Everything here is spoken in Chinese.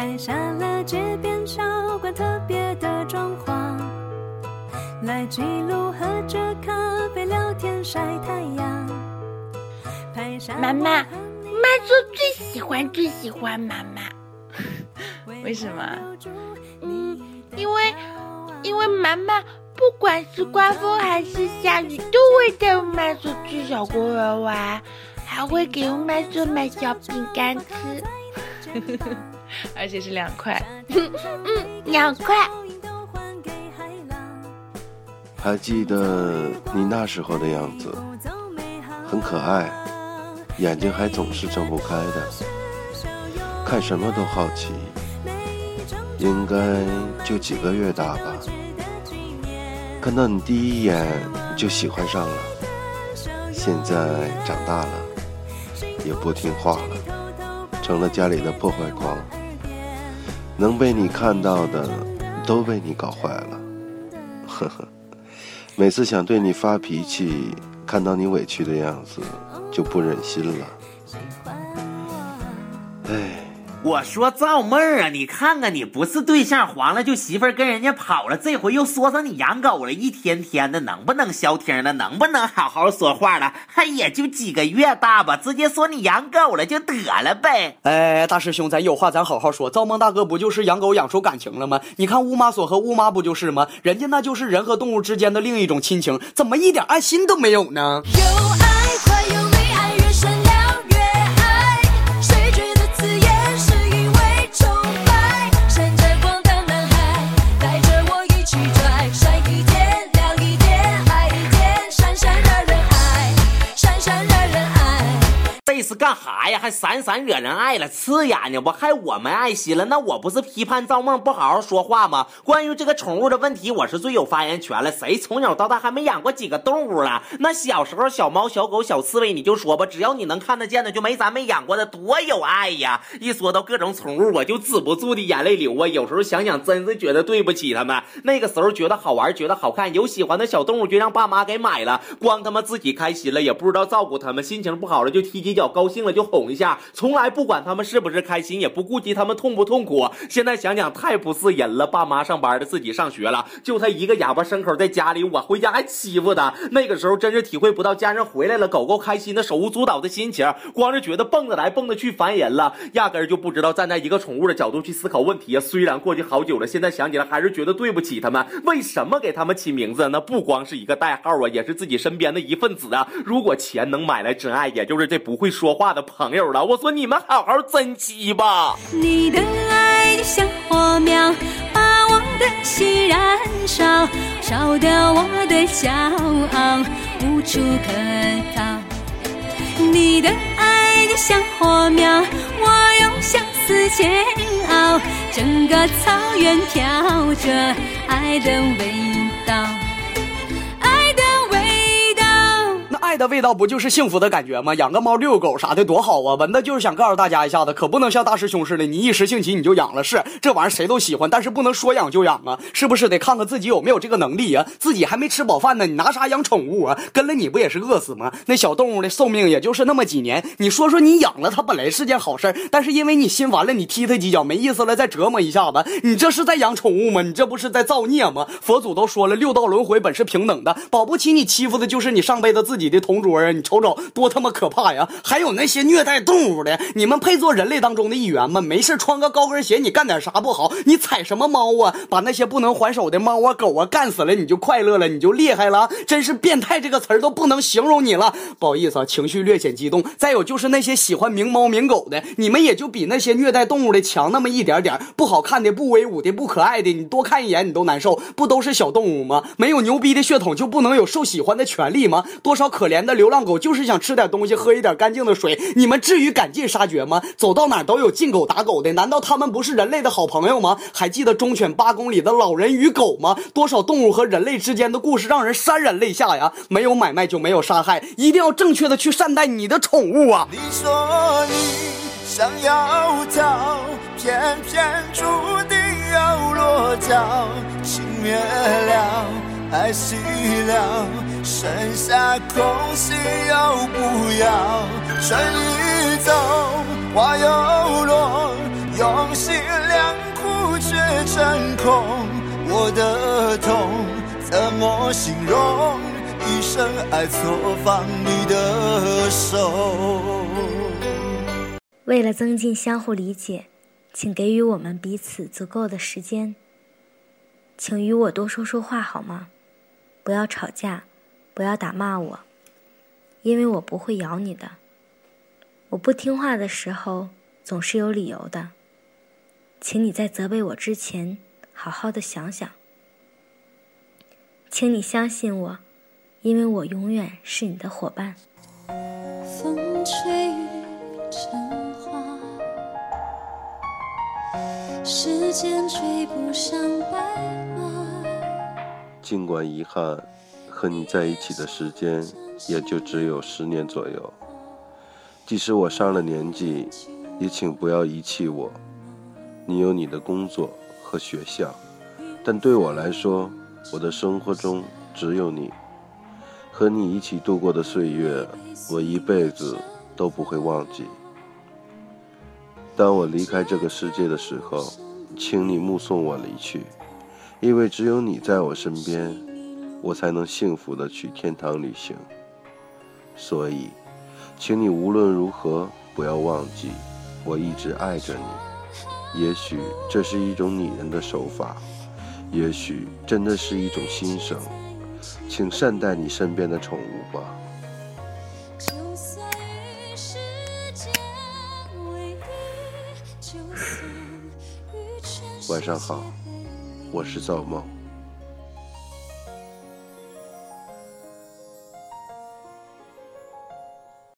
拍下了街边小馆特别的装潢，来记录喝着咖啡聊天晒太阳。拍下妈妈，妈说最喜欢最喜欢妈妈。为什么？嗯，因为因为妈妈不管是刮风还是下雨，都会带我们出去小公园玩，还会给我们做买小饼干吃，而且是两块。嗯，两块。还记得你那时候的样子，很可爱，眼睛还总是睁不开的，看什么都好奇。应该就几个月大吧，看到你第一眼就喜欢上了，现在长大了，也不听话了，成了家里的破坏狂，能被你看到的都被你搞坏了，呵呵，每次想对你发脾气，看到你委屈的样子就不忍心了，唉。我说赵妹儿啊，你看看你不是对象黄了，就媳妇儿跟人家跑了，这回又说上你养狗了，一天天的能不能消停了？能不能好好说话了？还也就几个月大吧，直接说你养狗了就得了呗。哎，大师兄，咱有话咱好好说。赵梦大哥不就是养狗养出感情了吗？你看乌妈所和乌妈不就是吗？人家那就是人和动物之间的另一种亲情，怎么一点爱心都没有呢？有爱干哈呀？还闪闪惹人爱了，刺眼呢不？还我没爱心了？那我不是批判赵梦不好好说话吗？关于这个宠物的问题，我是最有发言权了。谁从小到大还没养过几个动物了？那小时候小猫、小狗、小刺猬，你就说吧，只要你能看得见的，就没咱没养过的，多有爱呀！一说到各种宠物，我就止不住的眼泪流啊。有时候想想，真是觉得对不起他们。那个时候觉得好玩，觉得好看，有喜欢的小动物就让爸妈给买了，光他妈自己开心了，也不知道照顾他们。心情不好了就踢几脚，高兴了就哄一下，从来不管他们是不是开心，也不顾及他们痛不痛苦。现在想想太不是人了，爸妈上班的，自己上学了，就他一个哑巴牲口在家里，我回家还欺负他。那个时候真是体会不到家人回来了，狗狗开心的手舞足蹈的心情，光是觉得蹦着来蹦着去烦人了，压根儿就不知道站在一个宠物的角度去思考问题啊。虽然过去好久了，现在想起来还是觉得对不起他们。为什么给他们起名字？那不光是一个代号啊，也是自己身边的一份子啊。如果钱能买来真爱，也就是这不会说话的朋友了。我说你们好好珍惜吧。你的爱就像火苗，把我的心燃烧，烧掉我的骄傲，无处可逃。你的爱就像火苗，我用相思煎熬，整个草原飘着爱的味道，爱的味道不就是幸福的感觉吗？养个猫、遛狗啥的多好啊！文的就是想告诉大家一下子，可不能像大师兄似的，你一时兴起你就养了。是这玩意儿谁都喜欢，但是不能说养就养啊，是不是得看看自己有没有这个能力呀、自己还没吃饱饭呢，你拿啥养宠物啊？跟了你不也是饿死吗？那小动物的寿命也就是那么几年，你说说你养了它本来是件好事儿，但是因为你心烦了，你踢它几脚没意思了，再折磨一下子，你这是在养宠物吗？你这不是在造孽吗？佛祖都说了，六道轮回本是平等的，保不齐你欺负的就是你上辈子自己的同桌啊！你瞅瞅多他妈可怕呀！还有那些虐待动物的，你们配做人类当中的一员吗？没事穿个高跟鞋，你干点啥不好？你踩什么猫啊？把那些不能还手的猫啊狗啊干死了，你就快乐了，你就厉害了？真是变态这个词儿都不能形容你了。不好意思啊，情绪略显激动。再有就是那些喜欢名猫名狗的，你们也就比那些虐待动物的强那么一点点。不好看的、不威武的、不可爱的，你多看一眼你都难受。不都是小动物吗？没有牛逼的血统就不能有受喜欢的权利吗？多少可怜的流浪狗就是想吃点东西，喝一点干净的水。你们至于赶尽杀绝吗？走到哪都有禁狗打狗的，难道他们不是人类的好朋友吗？还记得忠犬八公里的老人与狗吗？多少动物和人类之间的故事让人潸然泪下呀！没有买卖就没有杀害，一定要正确的去善待你的宠物啊！你说你想要逃，偏偏注定要落脚。情灭了，爱熄了，剩下空心要不要？春已走，花又落，用心良苦却成空，我的痛怎么形容？一生爱错放你的手。为了增进相互理解，请给予我们彼此足够的时间。请与我多说说话好吗？不要吵架，不要打骂我，因为我不会咬你的。我不听话的时候总是有理由的。请你在责备我之前，好好的想想。请你相信我，因为我永远是你的伙伴。风吹雨成花，时间追不上白马。尽管遗憾，和你在一起的时间也就只有十年左右。即使我上了年纪，也请不要遗弃我。你有你的工作和学校，但对我来说，我的生活中只有你。和你一起度过的岁月，我一辈子都不会忘记。当我离开这个世界的时候，请你目送我离去，因为只有你在我身边，我才能幸福的去天堂旅行。所以，请你无论如何不要忘记，我一直爱着你。也许这是一种拟人的手法，也许真的是一种心声，请善待你身边的宠物吧。晚上好，我是造梦。